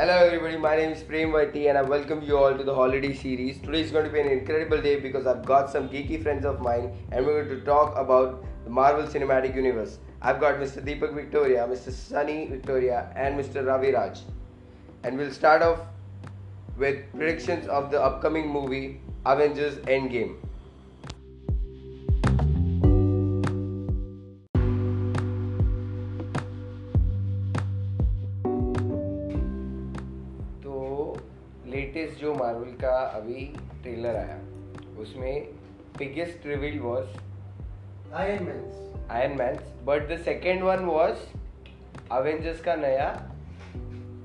Hello everybody, my name is Prem Vaiti and I welcome you all to the holiday series. Today is going to be an incredible day because I've got some geeky friends of mine and we're going to talk about the Marvel Cinematic Universe. I've got Mr. Deepak Victoria, Mr. Sunny Victoria and Mr. Ravi Raj. And we'll start off with predictions of the upcoming movie Avengers Endgame. Marvel का अभी trailer आया। उसमें biggest reveal was Iron Man Iron Man but the second one was Avengers का नया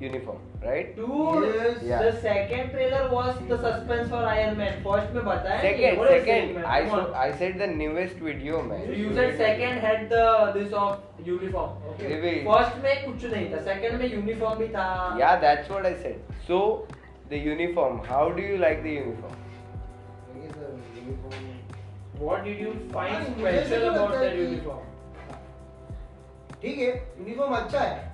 uniform right second trailer was the suspense for Iron Man first में बताया कुछ नहीं था सेकेंड में यूनिफॉर्म भी था। सो the uniform. How do you like the uniform? What did you find हाँ, special तो about है कि- uniform? ठीक है यूनिफॉर्म अच्छा है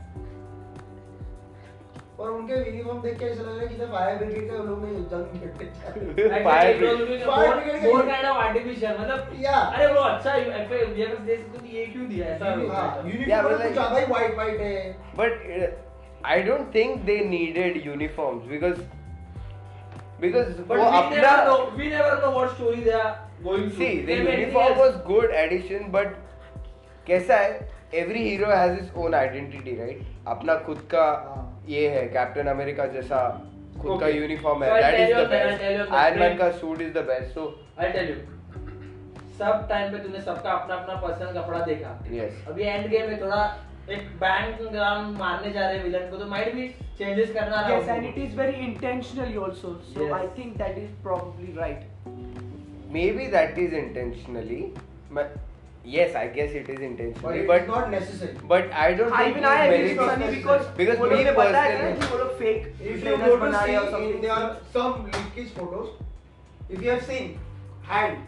पर उनके यूनिफॉर्म देख के ऐसा लग रहा है कि जब फायर ब्रिगेड के लोग ने जंग खेलते Actually, Fire it was looking Fire more- brigade का more uni- kind of artificial. मतलब Yeah. अरे वो अच्छा है. FX VFX दे सकते ये क्यों दिया ऐसा? हाँ यूनिफॉर्म कुछ ज़्यादा ही वाइट वाइट है But uh, I don't think they needed uniforms अपना खुद का ये है। कैप्टन अमेरिका जैसा खुद का यूनिफॉर्म है दैट का सूट इज़ द सब टाइम पे तूने सबका अपना अपना पर्सनल कपड़ा देखा। अभी एंड गेम में थोड़ा एक बैंक ग्राउंड मारने जा रहे हैं विलन को तो माइट भी चेंजेस करना रहा Yes, and it is very intentionally also. So Yes. I think that is probably right. maybe that is intentionally but yes I guess it is but intentionally it but is not necessary but I don't हाँ, think even I agree with Sunny because Because वो me लोग ने बताया personally- कि वो लोग fake if you go to हैं see in there are some leakage photos if you have seen hand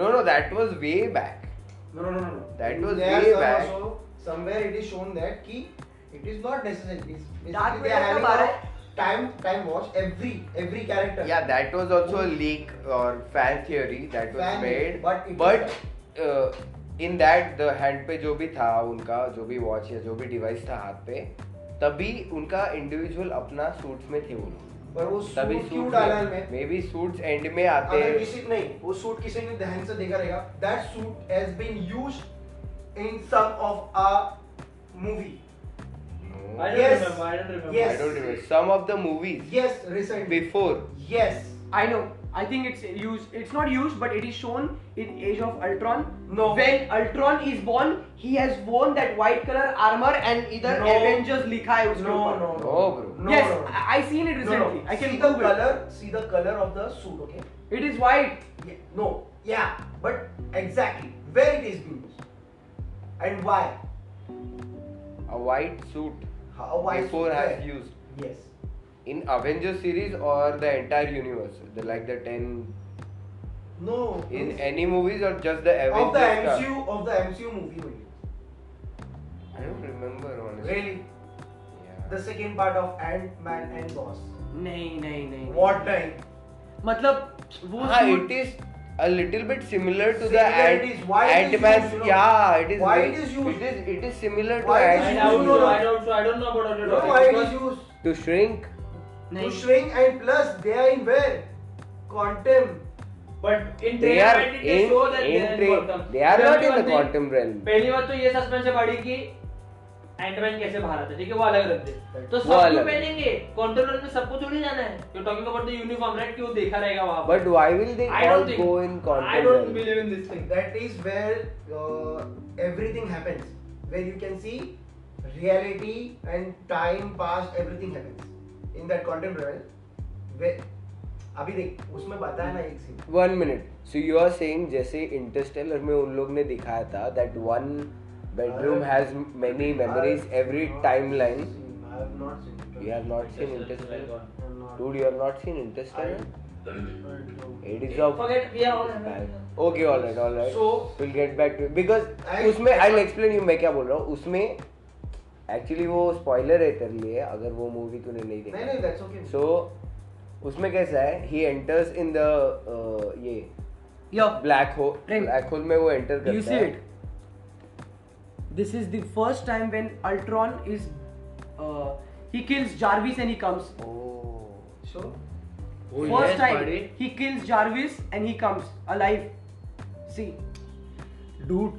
No, no, that was way back. no no no no no That was there way back. also somewhere it is shown that ki it is not necessary it's Dark they are having a time time watch every every character Yeah, that was also a leak or fan theory that was Fan made. but but uh, in that the hand पे जो भी था उनका जो भी watch या जो भी डिवाइस था हाथ पे तभी उनका इंडिविजुअल अपना सूट्स में थे वो लोग पर वो तभी सूट क्यों डाला है में मे बी सूट्स एंड में आते अगर किसी नहीं वो सूट किसी ने ध्यान से देखा रहेगा that suit has been used in some of our movie. I don't yes. remember. I don't remember. Yes. I don't remember. Some of the movies. Yes, recently. Before. Yes. I know. I think it's used. It's not used, but it is shown in Age of Ultron. No. When Ultron is born, he has worn that white color armor and either no. Avengers likha hai uske no. No, no, no, bro. No, yes, no. I, I seen it recently. No, no. I can see the color. See the color of the suit. Okay. It is white. Yeah. No. Yeah, but exactly where it is being used. And why a white suit how why before suit has where? used yes in Avengers series or the entire universe the like the 10 no in means- any movies or just the Avengers of the? MCU of the MCU movie only. I don't remember honestly really yeah. the second part of Ant Man and Wasp नहीं नहीं नहीं. what time मतलब वो हाँ, suit- it is a little bit similar to similar the. Ant, Why it is Ant-Man's used, you know? yeah it is Why it is used? it is it is similar Why it I Ant No, so. no. I so. I don't know about you're you know why it is used to shrink to shrink and plus they are in where quantum But in they are they in, show that they in are in they are not in the quantum realm पहली बात तो ये suspense है बड़ी की Ant-Man कैसे बाहर आता है ठीक है वो अलग रख दे तो सब क्यों। पहनेंगे क्वांटम realm में सबको थोड़ी जाना है you talking about the uniform right क्यों देखा रहेगा वहाँ but why will they I all don't think go in quantum I don't realm? believe in this thing that is where uh, everything happens where you can see reality and time past everything happens in that realm where अभी देख उसमें बताया ना एक scene one minute so you are saying जैसे Interstellar में उन लोग ने दिखाया था that one bedroom has many memories every timeline I have not seen you have not seen Interstellar. dude you have not seen interstellar it is of forget we are all okay all right all right So we'll get back to because उसमें I'll explain you मैं क्या बोल रहा हूँ उसमें actually वो spoiler है तेरे लिए अगर वो मूवी तूने नहीं देखी नहीं नहीं दैट्स ओके सो उसमें कैसा है ही एंटर्स इन द ये ब्लैक होल ब्लैक होल में वो एंटर करता You see है it. this is the first time when Ultron is uh, he kills Jarvis and he comes. Oh. So oh, first yes, time buddy. he kills Jarvis and he comes alive. See, dude.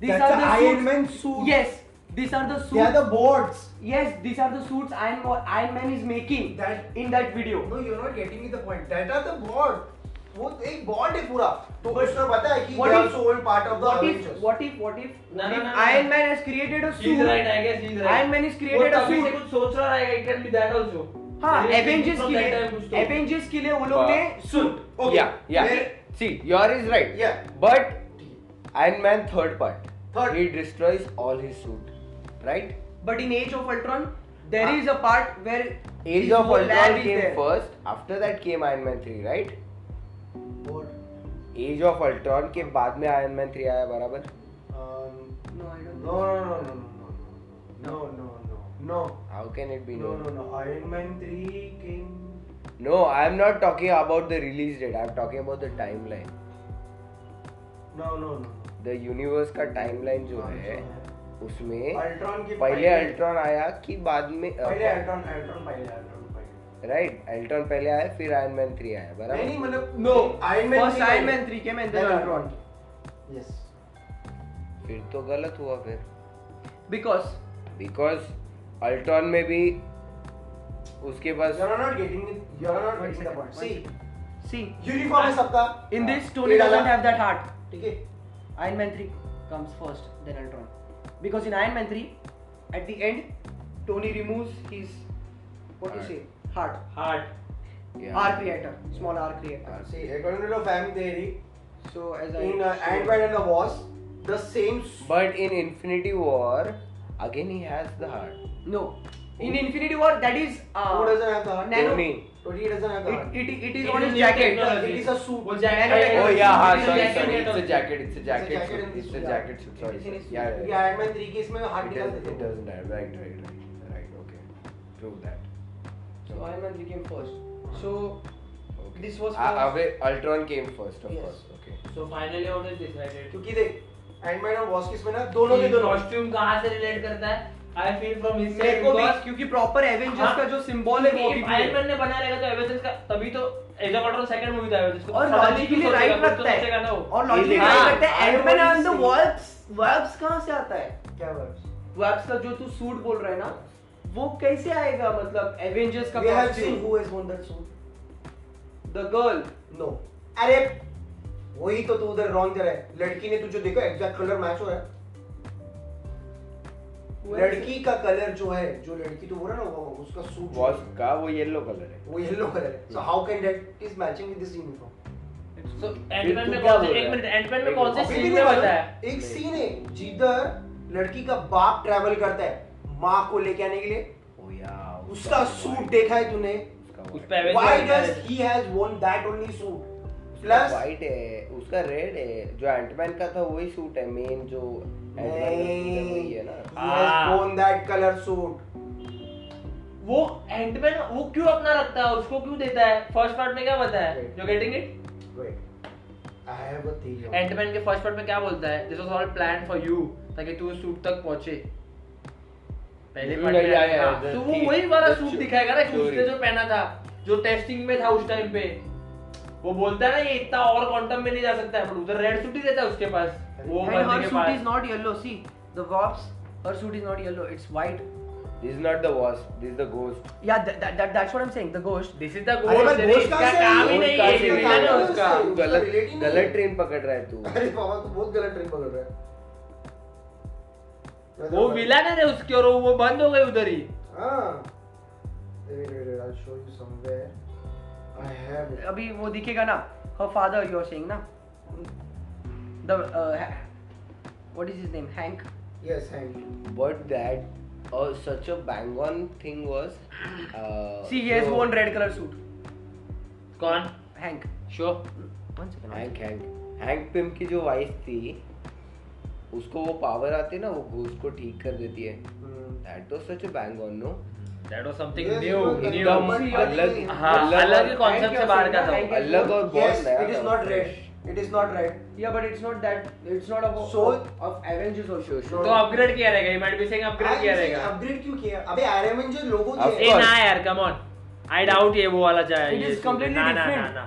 These That's are the Iron suits. Man suit. Yes, these are the suits. They are the boards. Yes, these are the suits Iron, Iron Man is making that in that video. No, you're not getting me the point. That are the boards. वो एक bond है पूरा। तो बस तो पता है कि what is soul part of the what is what is what is Iron Man has created a suit right I guess he is right Iron Man guess created a suit कुछ सोच रहा है it can be that also हाँ Avengers के लिए Avengers के लिए वो लोग हाँ। ने suit okay yeah yeah see your is right yeah but Iron Man third part third he destroys all his suit right but in Age of Ultron there is a part where Age of Ultron came first after that came Iron Man 3 right Age of Ultron के बाद में iron Man three आया बराबर How can it be no? No, no, no. Iron Man 3 came. No, I'm not talking about the release date. I'm talking about the timeline. No, no, no. The universe का timeline जो है उसमें पहले Ultron आया कि बाद में पहले अल्ट्रॉन अल्ट्रॉन पहले अल्ट्रॉन राइट एल्ट्रॉन पहले आया फिर आयरन मैन थ्री आया बराबर? नहीं मतलब no Iron Man first Iron Man three के में देन एल्ट्रॉन यस फिर तो गलत हुआ फिर। बिकॉज़ बिकॉज़ अल्ट्रॉन में भी उसके पास you are not getting you are not getting the point see see uniform है सबका। In this Tony doesn't have that heart ठीक है? Iron Man 3 comes first then Ultron because in Iron Man 3, at the end Tony removes his what do say? Heart. Heart. Yeah. Arc reactor. Small arc reactor. See, according to the fan theory, So as I in uh, showed- Ant-Man and the Wasp, the same. s- But in Infinity War, again he has the heart. No. In Infinity War, that is uh, Who doesn't have the heart? Nano. Tony. Tony doesn't have the heart. It, it, it is It on is his new jacket. technology. It is a suit. वो jacket- Nano- Oh yeah, हाँ, It is sorry, jacket sorry. technology. It's a jacket. It's a jacket. jacket suit. in this It's a suit, jacket yeah. suit. Sorry. It is in his sorry. Yeah, suit. yeah, Yeah, yeah. Ant-Man 3 के इसमें heart It निकाल does- देते it हैं. doesn't have. Right, right, right, right. Okay. Prove that. So Iron Man 3 came first. So Okay. This was Uh, away, Ultron came first, of Yes. course. Okay. So finally what is decided? क्योंकि देख Ant-Man और Wasp इसमें ना दोनों के दोनों. Costume कहाँ से रिलेट करता है आई फील फ्रॉम हिज मेरे को भी क्योंकि प्रॉपर एवेंजर्स का जो सिंबल है वो भी आयरन है। मैन ने बनाया रहेगा तो एवेंजर्स का तभी तो Age of Ultron second movie था एवेंजर्स का और तो लॉजिकली राइट कुछ तो रखता है वो और लॉजिकली हाँ, राइट रखता है Man and the verbs verbs कहाँ से आता है क्या वर्ड्स? वर्ब्स का जो तू सूट बोल रहा है ना वो कैसे आएगा मतलब एवेंजर्स का We have seen costume who has worn that the girl No. अरे वही तो तू उधर रॉन्ग जा रहा है। लड़की ने तुझे देखा एग्जैक्ट कलर मैच हो रहा है। लड़की का कलर जो है जो लड़की तो बोल रहा है ना उसका सूट Wasp का वो येलो कलर है। वो येलो कलर है। So how can that is matching with this uniform so फिर एंटमैन में कौन से एक मिनट एंटमैन में कौन से सीन में बताया एक सीन है जिधर लड़की का बाप ट्रैवल करता है। माँ को लेके आने के लिए। Oh yeah. उसका सूट देखा है तूने। Why does he. Has worn that only suit plus white है उसका रेड है। जो एंटमैन का था वही सूट है मेन जो है वही है ना। he has Ah. worn that color suit. वो एंटमैन वो क्यों अपना रखता है? उसको क्यों देता है? फ़र्स्ट पार्ट में क्या बताया? Wait. You getting it wait i have a Ant Man के फ़र्स्ट पार्ट में क्या बोलता है? This was all plan for you ताकि तू उस सूट तक पहुँचे। पहले पार्ट में हाँ, the तो वो वही वाला सूट दिखाएगा ना कि उसने जो पहना था जो टेस्टिंग में था उस टाइम पे। वो बोलता है ना ये इतना और क्वांटम में नहीं जा सकता है पर उधर रेड सूट ही रहता है उसके पास वो and बंदे her के suit is पास। not yellow see the wasp her suit is not yellow it's white. This is not the wasp. This is the ghost. yeah that, that, that that's what i'm saying the ghost. This is the अरे ghost इसका कहाँ से काम ही नहीं है से villain है? उसका। से? गलत गलत ट्रेन पकड़ रहा है तू। अरे बाबा तू बहुत गलत ट्रेन पकड़ रहा है। वो मिला ना रे उसके और वो बंद हो गए उधर ही। अभी वो दिखेगा ना हर फादर यू आर सेइंग ना the what is his name Hank yes Hank but that और such a bang on thing was see he has worn red colour suit कौन? Hank sure one second Hank Hank Hank Pym की जो wife थी उसको वो power आती है ना वो घूस को ठीक कर देती है। That was such a bang on no that was something new new अलग हाँ अलग ही कांसेप्ट से बाहर का था। अलग और बहुत नया it is not red it is not red yeah but it's not that it's not a soul of Avengers also तो अपग्रेड किया रहेगा you might be saying upgrade किया रहेगा। अपग्रेड क्यों किया? अबे आयरन मैन जो लोगों के ना यार कम ऑन आई डाउट ये वो वाला जाए इट इज़ कंप्लीटली डिफरेंट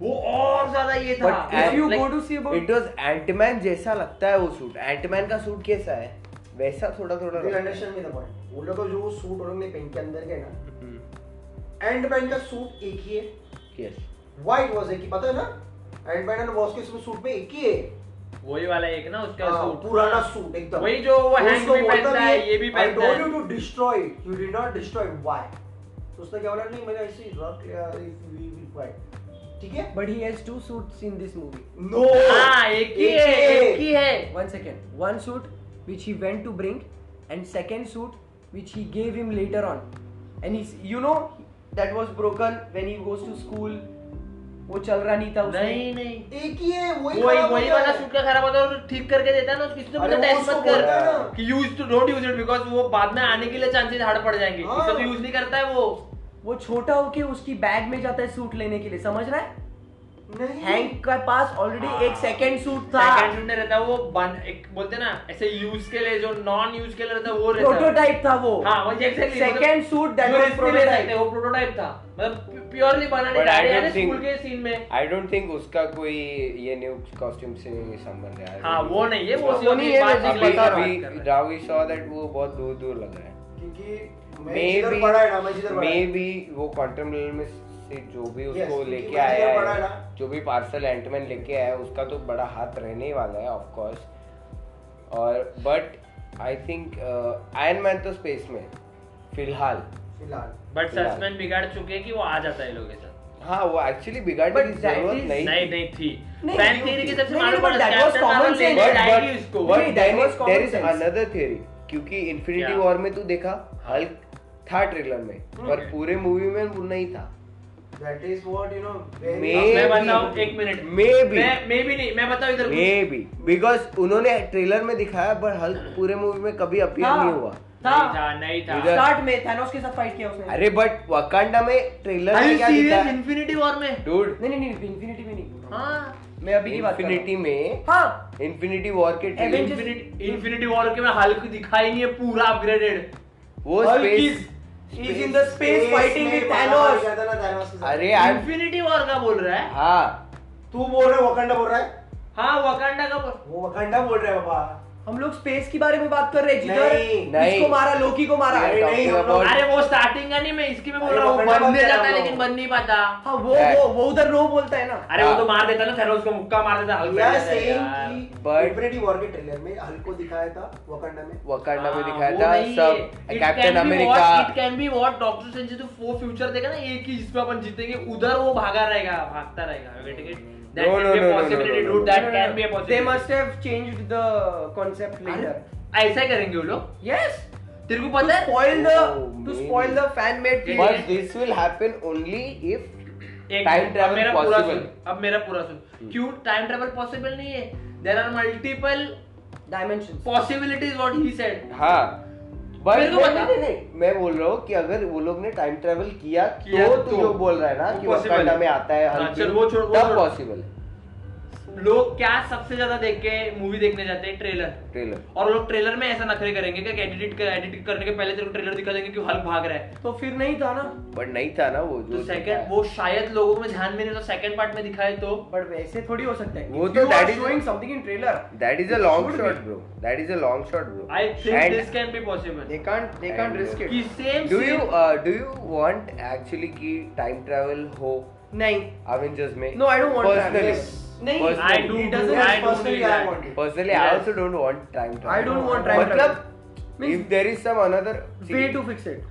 वो और ज़्यादा ये था। But If And you Like- go to see about it was Ant Man जैसा लगता है वो सूट एंटमैन का सूट कैसा है? वैसा थोड़ा थोड़ा will understand me the point वो लोग जो सूट उन्होंने पहन के अंदर के ना। एंडमैन का सूट एक ही है। यस व्हाइट वाज एक ही पता है ना? एंडमैन एंड वॉस के सूट पे एक ही है। वही वाला एक ना उसका हाँ, सूट पुराना सूट एकदम। वही जो वो उसको भी पहनता है ये भी पहनता है। you to destroy it. You did not destroy it. Why? तो उसने क्या बोला नहीं मैंने ऐसे ही रख लिया if we will fight. ठीक है But he has two suits in this movie. No हाँ एक ही है एक ही है One second. One suit which he went to bring, and second suit which he gave him later on. And he's, you know, that was broken when he goes to school. वो चल रहा नहीं था उसमें. नहीं नहीं एक ही है वही वही वही वाला सूट का खराब होता है और ठीक करके देता है ना उसकी तो अरे मतलब टेस्ट मत कर है ना। कि use to don't use it because वो बाद में आने के लिए चांसेस हार्ड पड़ जाएँगे हाँ। इसको तो यूज़ नहीं करता है वो वो छोटा होके उसकी बैग में जाता है सूट लेने के लिए समझ रहा है? नहीं। हैंक के पास ऑलरेडी हाँ। एक सेकंड सूट था सेकंड नहीं रहता वो बन एक बोलते ना ऐसे यूज़ के लिए जो नॉन यूज़ के लिए रहता वो रहता प्रोटोटाइप था वो। हाँ वही exactly second suit that was prototype वो प्रोटोटाइप था। मतलब प्योरली बना नहीं But I डायरेक्ट don't यानी think- स्कूल के सीन में। आई डोंट थिंक उसका कोई ये न्यू कॉस्ट्यूम से संबंध है। हाँ वो नहीं है वो वो नहीं है, अभी है। वी दैट वो बहुत दूर दूर लग रहा है। क्योंकि मैं बी वो क्वांटम में से जो भी उसको क्योंकि लेके आया है जो भी पार्सल एंटमैन लेके आया है उसका तो बड़ा हाथ रहने ही वाला है ऑफ़ कोर्स और but I think Iron Man तो स्पेस में फ़िलहाल। फ़िलहाल। बट सस्पेंस बिगाड़ चुके हैं कि वो आ जाता है लोगों के साथ। हाँ वो एक्चुअली बिगाड़ने But की ज़रूरत नहीं नहीं नहीं थी। फ़ैन थ्योरी की सबसे मालूम but पड़ा that was Captain common Marvel But- जाएगी उसको। common there is sense. another theory क्योंकि इन्फिनिटी वॉर में तू देखा हल्क था ट्रेलर में पर पूरे मूवी में वो नहीं था। That is what you know मैं बताऊँ एक मिनट Maybe. मैं मे नहीं मैं बताऊँ इधर मे बी उन्होंने ट्रेलर में दिखाया पर हल्क पूरे मूवी में कभी अपीयर हाँ। नहीं हुआ। नहीं था था नहीं था। स्टार्ट में थैनोस के साथ फाइट किया उसने। अरे बट वकांडा में ट्रेलर में क्या? दिखाया इन्फिनिटी वॉर में? डूड नहीं नहीं नहीं इन्फिनिटी में नहीं। हाँ। मैं अभी की बात कर रहा इन्फिनिटी में हाँ। इन्फिनिटी वॉर के ट्रेलर इन्फिनिटी इन्फिनिटी वॉर के में हल्क दिखाई नहीं है पूरा अपग्रेडेड वो space In the space fighting with Thanos. अरे यार इन्फिनिटी वॉर का बोल रहा है? हाँ। तू बोल रहा है वकांडा बोल रहा है? हाँ वकांडा का बोल वो वकांडा बोल रहा है बाबा। हम लोग स्पेस के बारे में बात कर रहे हैं जिधर नहीं, नहीं। मारा लोकी को मारा। नहीं, नहीं, about- अरे वो स्टार्टिंग का नहीं मैं इसकी में बोल रहा हूँ वकांडा बनने जाता है लेकिन बन नहीं पाता। हाँ वो वो वो उधर नो बोलता है ना। अरे वो हाँ। तो मार देता ना थेरोस को मुक्का मार देता हल्क है इन्फिनिटी वॉर के ट्रेलर में हल्क को दिखाया था वकांडा में। वकांडा में हाँ, दिखाया था सब Captain America it can be what doctor वो फ्यूचर देगा ना एक ही जिसमें अपन जीतेंगे उधर वो भागा रहेगा भागता रहेगा wait it that No, can no, no, no, possibility no, no, no. That can be a they possibility must have changed the concept ऐसा करेंगे वो लोग? यस तेरे को पता है? spoil the to maybe. spoil the fan made But- but this will happen only if एक Time minute, अब travel मेरा पूरा सुन अब मेरा पूरा सुन। क्यों टाइम ट्रेवल पॉसिबल नहीं है? There are multiple dimensions. Possibilities what he said हाँ. बट नहीं, नहीं, नहीं, मैं बोल रहा हूँ कि अगर वो लोग ने टाइम ट्रेवल किया, किया तो तो तू जो बोल रहा है ना वो कि वो में आता है हाँ, चल, वो छोड़, तब छोड़। पॉसिबल है। लोग क्या सबसे ज़्यादा देख के मूवी देखने जाते हैं? ट्रेलर ट्रेलर और लोग ट्रेलर में ऐसा नखरे करेंगे कि एडिट कर एडिट करने के पहले तेरे ट्रेलर दिखा देंगे कि हल्क भाग रहा है। तो फिर नहीं था ना। बट नहीं था ना वो जो तो सेकंड वो शायद लोगों में ध्यान में नहीं तो सेकंड पार्ट में दिखाए तो। बट वैसे थोड़ी हो सकता है। वो तो that is- showing something in trailer that is a long shot bro that is a long shot bro I think this can be possible can't they can't And- risk it. कि same do you do you want actually कि time travel हो? नहीं। Avengers में? No I don't want Personally. I Yes. also don't want time travel. I don't want time मतलब, travel. Means if there is some another way see, to fix it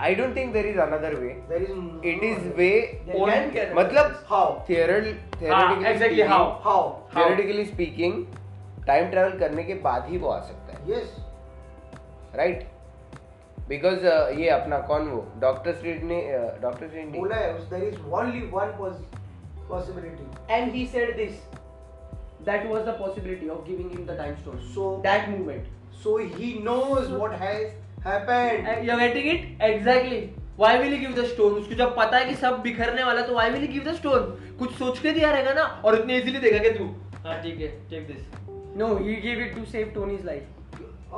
I don't think there is another way. There is It is way. They can get मतलब how theoretic, हाँ theoretically exactly speaking, how how theoretically speaking, time travel करने के बाद ही वो आ सकता है, yes right? Because uh, ये अपना कौन वो डॉक्टर स्ट्रीट ने डॉक्टर स्ट्रीट ने बोला है उस there is only one pos- possibility and he said this that was the possibility of giving him the time stone So- that movement so he knows what has happened. You are getting it exactly why will give the stone उसको जब पता है कि सब बिखरने वाला है, तो why will give the stone कुछ सोच के दिया रहेगा ना और इतने इजीली देगा कि तू हाँ ठीक है take this No, he gave it to save Tony's life.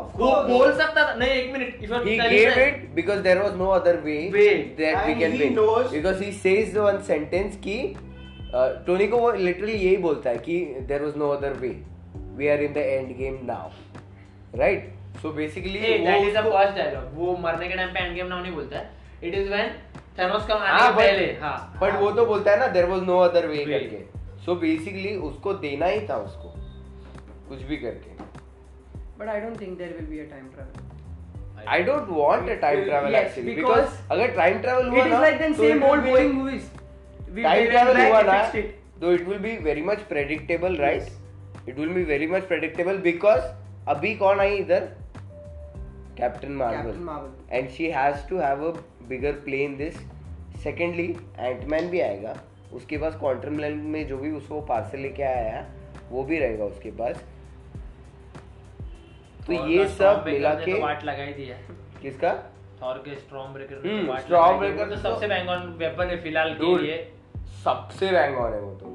Of वो बोल सकता था नहीं एक minute if He gave it because there was no other way, Way. that and we And can he win. knows- Because he says the one sentence कि Tony को वो literally यही बोलता है कि there was no other way we are in the endgame now right so basically that is the first dialogue वो मरने के टाइम पे एंड गेम नाउ नहीं बोलता है. इट इज़ व्हेन थैनोस का आने हाँ के पहले हाँ बट वो तो बोलता है ना there was no other way करके. सो बेसिकली उसको देना ही था उसको। कुछ भी करके। But I don't think there will be a time travel. I don't want a time travel actually because because अगर टाइम ट्रैवल हुआ It is ना like then तो same it will old be- boring movies. We time went हुआ ना. तो it will be very much predictable right it will be very much predictable because अभी कौन आई इधर? Captain Marvel and she has to have a bigger play in this secondly Antman भी आएगा. उसके पास क्वांटम लैंड में जो भी उसको पार्सल लेके आया है वो भी रहेगा उसके पास. तो ये सब मिला के वाट लगाई दी है. किसका? थॉर के स्ट्रॉन्ग ब्रेकर हम्म, वाट लगाई है। तो तो- सबसे बैंग ऑन वेपन है फ़िलहाल के लिए. सबसे बैंग ऑन है वो तो।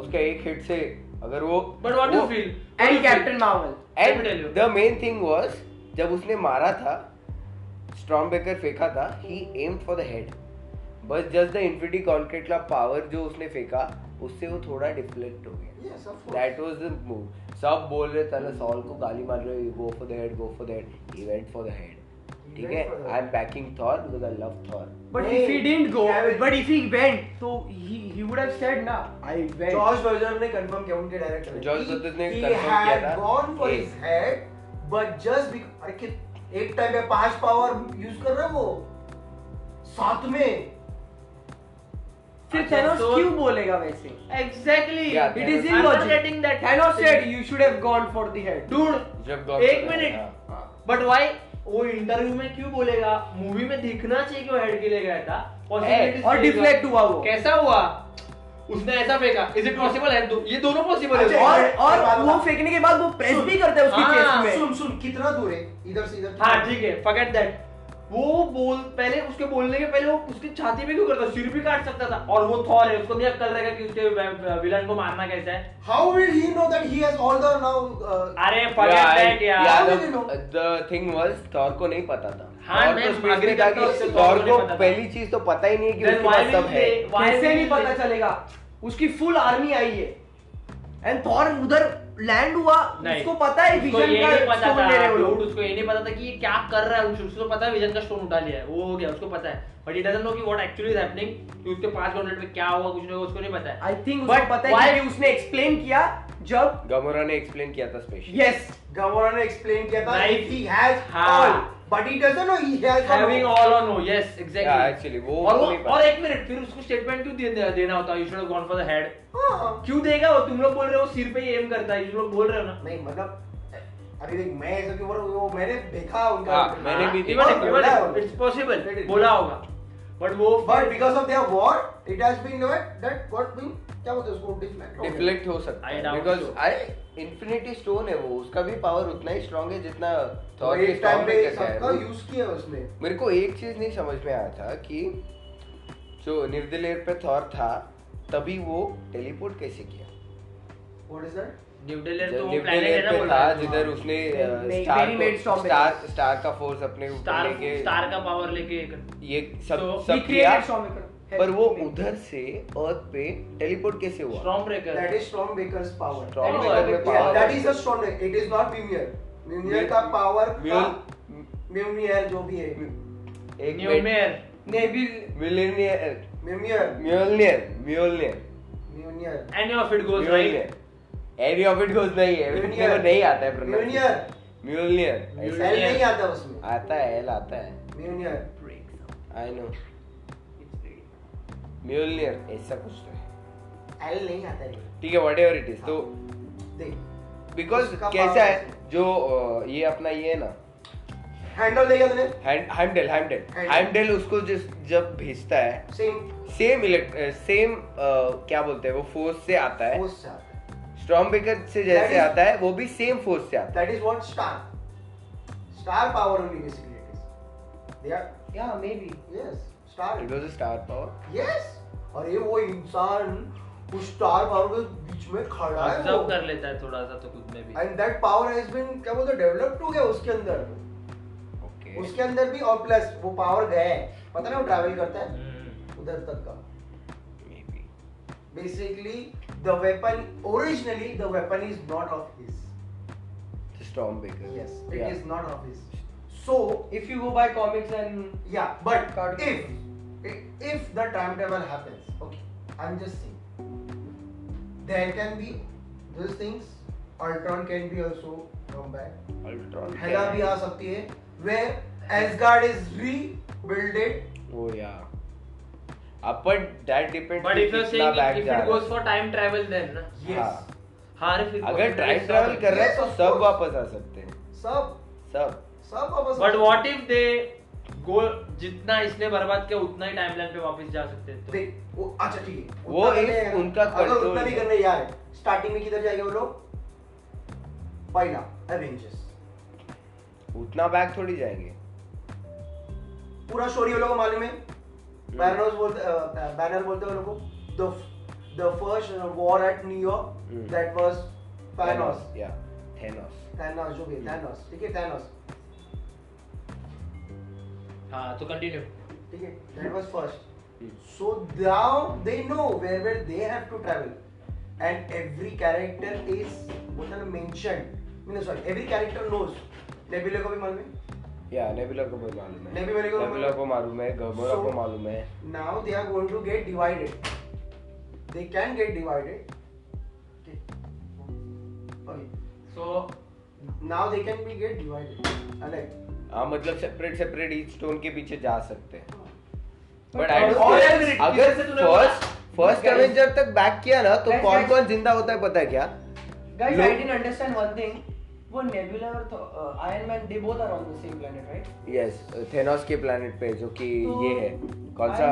उसका एक हिट से अगर वो but what do feel And Captain Marvel. Let me tell you. And the main thing was जब उसने मारा था स्ट्रॉन्ग बेकर फेंका था he aimed for the head बस जस्ट द इन्फिनिटी कॉन्क्रीट का पावर जो उसने फेंका उससे वो थोड़ा डिफ्लेक्ट हो गया। Yes, of course. That was the move सब बोल रहे थे सॉल को गाली मार रहे go for the head go for the head he went for the head ठीक है? I am backing Thor because I love Thor but if he didn't go but if he went तो he he would have said ना I went George वर्जन ने confirm किया उनके director George वर्जन ने कंफर्म किया था। He had gone for his head but just because अरे एक टाइम पे पाँच पावर यूज़ कर रहा है वो? साथ में। फिर थैनोस क्यों बोलेगा वैसे? Exactly it is in logic that Thanos said you should have gone for the head dude एक मिनट बट व्हाई वो इंटरव्यू में क्यों बोलेगा? मूवी में दिखना चाहिए कि वो हेड के लिए गया था? और डिफ्लेक्ट हुआ वो। कैसा हुआ? उसने ऐसा फेंका। इज़ इट पॉसिबल है दो, ये दोनों पॉसिबल है। अच्छा, और और वो फेंकने के बाद वो प्रेस भी करता है उसकी हाँ, चेस्ट में। सुन सुन कितना दूर है? इधर से इधर। हाँ ठीक है फॉरगेट दैट वो बोल पहले उसके बोलने के पहले वो उसकी छाती पे क्यों करता? सिर भी काट सकता था। और वो थॉर है उसको नहीं अक्कल रहेगा कि उसके विलन को मारना कैसा है। How will he know that he has all the now अरे फॉरगेट दैट यार। How will you know? The thing was Thor को नहीं पता था। हाँ, मैं agree था कि थॉर थॉर को। पहली चीज़ तो पता ही नहीं है कि उसके पास सब है। कैसे नहीं पता चलेगा? उसकी फुल आर्मी आई है। एंड थॉर उधर लैंड हुआ उसको पता है विजन का स्टोन ले रहे हो लोग। उसको ये नहीं पता था कि ये क्या कर रहा है उसको उसको पता है विजन का स्टोन उठा लिया है वो हो गया उसको पता है। बट इट डजंट नो कि व्हाट एक्चुअली इज़ हैपनिंग कि उसके 5 मिनट में क्या हुआ कुछ नहीं उसको नहीं पता है। आई थिंक उसको पता है कि उसने एक्सप्लेन किया जब गमोरा ने एक्सप्लेन किया था स्पेशल यस गमोरा ने एक्सप्लेन किया था. He. Has. All but he doesn't know he has having all और नो यस एग्जैक्टली actually, वो और वो और एक मिनट फिर उसको स्टेटमेंट क्यों दे, देना होता? You should have gone for the head क्यों देगा वो? तुम लोग बोल रहे हो सिर पे ही एम करता है। तुम लोग बोल रहे हो ना। नहीं मतलब अरे देख मैं ऐसा क्यों बोल रहा हूँ? वो मैंने देखा उनका हाँ, मैंने भी देखा। है उन्होंने। इट्स पॉसिबल बोला होगा। बट वो But because of their war, it has been that that got been क्या बोलते हैं उसको? डिफ्लेक्ट हो सकता है। बिकॉज़ आई इंफिनिटी स्टोन है वो उसका भी पावर उतना ही स्ट्रांग है जितना तो थॉर एक टाइम पे सबका यूज़ किया उसने। मेरे को एक चीज़ नहीं समझ में आया था कि जो निर्दलेर पे थॉर था तभी वो टेलीपोर्ट कैसे किया? व्हाट इज़ दैट न्यूडेलर तो जब प्लेनेट है ना था जिधर उसने स्टार स्टार स्टार का फोर्स अपने ऊपर स्टार लेके स्टार का पावर लेके ये सब सब किया. पर वो उधर से अर्थ पे टेलीपोर्ट कैसे हुआ? Strong breaker that is storm bakers power Stormbreaker में power. That is a storm it is not म्यूनियर म्यूनियर का पावर म्यूनियर जो भी है एक न्यूमेर नेबिल Millionaire म्यूनियर म्यूलनियर म्यूलनियर म्यूनियर any of it goes right any of it goes नहीं है मेरे को नहीं आता है म्यूनियर Mjolnir. एल नहीं आता उसमें. आता है एल आता है. म्यूनियर आई नो म्यूलनियर ऐसा कुछ तो है। एल नहीं आता रे। ठीक है वट एवर इट इज़ तो देख बिकॉज़ कैसा है जो ये अपना ये है ना। हैंडल देगा तूने? हैंडल हैंडल हैंडल उसको जिस जब भेजता है सेम सेम इलेक्ट सेम क्या बोलते हैं वो फोर्स से आता है। फोर्स से आता है। स्ट्रॉन्ग ब्रेकर से जैसे is- आता है वो भी सेम फोर्स से आता है। That is what star star power only basically it is They are Yeah, maybe. Yes, star. It was a star power. Yes. अरे वो इंसान उस स्टार पावर के बीच में खड़ा है वो कर लेता है थोड़ा सा तो खुद में भी and that power has been क्या बोलते डेवलप्ड हो गया उसके अंदर Okay. उसके अंदर भी और प्लस वो पावर गया है पता ना वो ट्रैवल करता है हम्म। उधर तक का Maybe. basically the weapon originally the weapon is not of his The Stormbreaker. yes it is Yeah. not of his so If you go by comics and yeah but if if if the time travel happens okay i'm just saying there can be these things ultron can be also come back Ultron. hela can- भी आ सकती है where asgard is rebuilded Oh yeah. Uh, but that depends. But कि if you're कितना saying back if जा it रहा goes है. for time travel then ना yes हाँ. हाँ रे फिर अगर possible time is travel not- कर रहा है Yes, तो of सब course. वापस आ सकते हैं सब सब सब वापस but what if they go जितना इसने बर्बाद किया उतना ही टाइमलाइन पे वापस जा सकते हैं तो। देख वो अच्छा ठीक है। वो एक हैं। उनका अगर control उतना भी करने यार। स्टार्टिंग में किधर जाएँगे वो लोग? पहला एवेंजर्स उतना बैक थोड़ी जाएँगे। पूरा स्टोरी वो लोगों को मालूम है? Hmm. बैनर बोलते बैनर बोलते हैं वो लोगों को। The the first war at New York. That was Thanos या थैनोस Thanos जो भी Thanos ठीक है Thanos हाँ तो कंटिन्यू ठीक है that was first Hmm. So now they know where where they have to and every character is what are mentioned. No, sorry, every character knows. Nebula को भी मालूम है. या नेबुला को भी मालूम है Nebula को नेबुला को मालूम है गमोरा को मालूम है Now they are going to get divided. They can get divided. Okay. Okay. So Now they can be get divided. Like हाँ मतलब सेपरेट सेपरेट ईच स्टोन के पीछे जा सकते हैं। हाँ। बट आई अगर फ़र्स्ट फ़र्स्ट एवेंजर तक बैक किया ना तो कौन कौन ज़िंदा होता है पता है क्या? Guys I didn't understand one thing वो नेबुला और Iron Man they both are on the same planet right yes Thanos के प्लेनेट पे जो कि ये है। कौन सा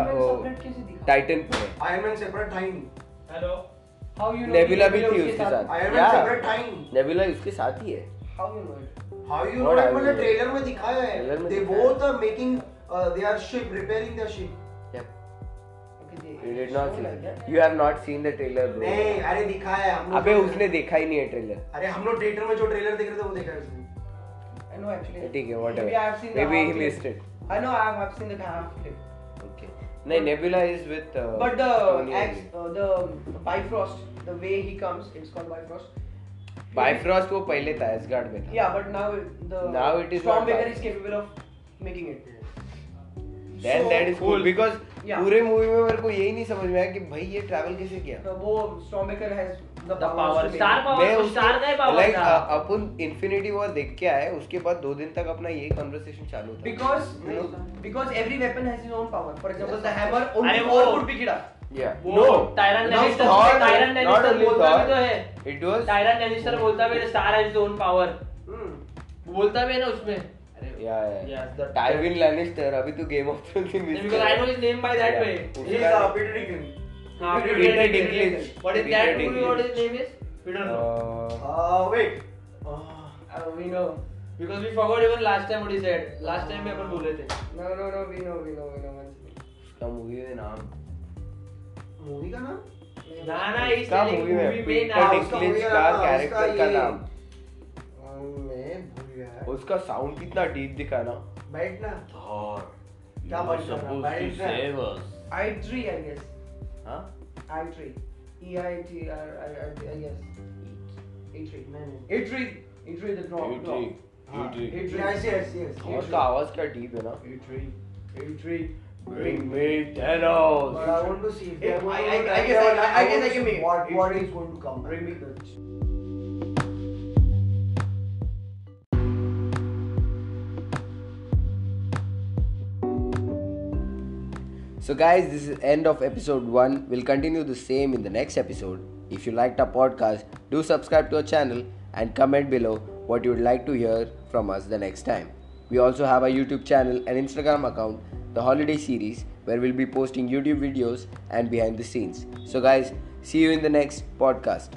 टाइटन पे Iron Man separate time hello how you know Nebula भी थी उसके साथ? आयरन सेपरेट टाइम नेबुला उसके साथ ही है। How you know How you know it? मतलब ट्रेलर में दिखाया Trailer है. They both are making uh, their ship, repairing their ship. Okay, they- You did not show see like that. You have not seen the trailer bro नहीं अरे दिखाया है हम लोग अबे को- उसने देखा ही नहीं है ट्रेलर अरे हम लोग थिएटर में जो ट्रेलर देख रहे थे वो देखा है उसने I know actually. ठीक है Maybe I have whatever seen the maybe half he clip. missed it I know I have, I've seen the half clip. okay नहीं Nebula is with uh, But the Tony ex, Iommi. uh, the Bifrost, the way he comes, it's called Bifrost. Bifrost वो पहले था Asgard में था। या but now the now it is Stormbreaker is capable of making it then that is cool because पूरे movie में मेरे को यही नहीं समझ में आया कि भाई ये ट्रैवल कैसे किया। वो स्टॉर्म ब्रेकर हैज़ देख के आए उसके बाद दो दिन तक अपना ये कन्वर्सेशन चालू था। Because because every weapon has its own power for example the hammer only would be किडा yeah no Thor, बोलता भी. तो है it was बोलता भी है हम्म बोलता भी है ना उसमें yeah yeah Yes, the- Tywin Lannister अभी तो गेम ऑफ़ थ्रोन्स में because I know his name by that Yeah. way he is uh, Peter Dinklage हाँ, Peter Peter Dinklage. Dinklage. What is Peter that movie? What Dinklage. his name is? We don't know. uh, uh wait uh, Uh, we know. Because we forgot even last time what he said. Last time में अपन बोल रहे थे. No, no, no. We know. We know. We know. One second. उसका movie में नाम movie का नाम ना ना इस मूवी में पीटर नाम उसका डिंकलेज movie का कैरेक्टर का नाम अ, मैं भूल गया उसका साउंड कितना डीप दिखा ना बैठ ना Thor क्या बात कर रहा है? ना? save us I tree, I guess. हाँ I tree. E I T R I I I guess. E tree. नहीं नहीं E tree. E tree. The drop. You tree. You हाँ, tree. yes yes yes Thor का आवाज़ क्या deep है ना E. E tree. Bring me Thanos But I want to see if they I- are going I- to I time guess I- I- I guess I can see make it. What what It's- is going to come? Bring me the. So guys, this is end of episode 1. We'll continue the same in the next episode. If you liked our podcast, do subscribe to our channel and comment below what you would like to hear from us the next time. We also have a YouTube channel and Instagram account, The Holiday Series, where we'll be posting YouTube videos and behind the scenes. So guys, see you in the next podcast.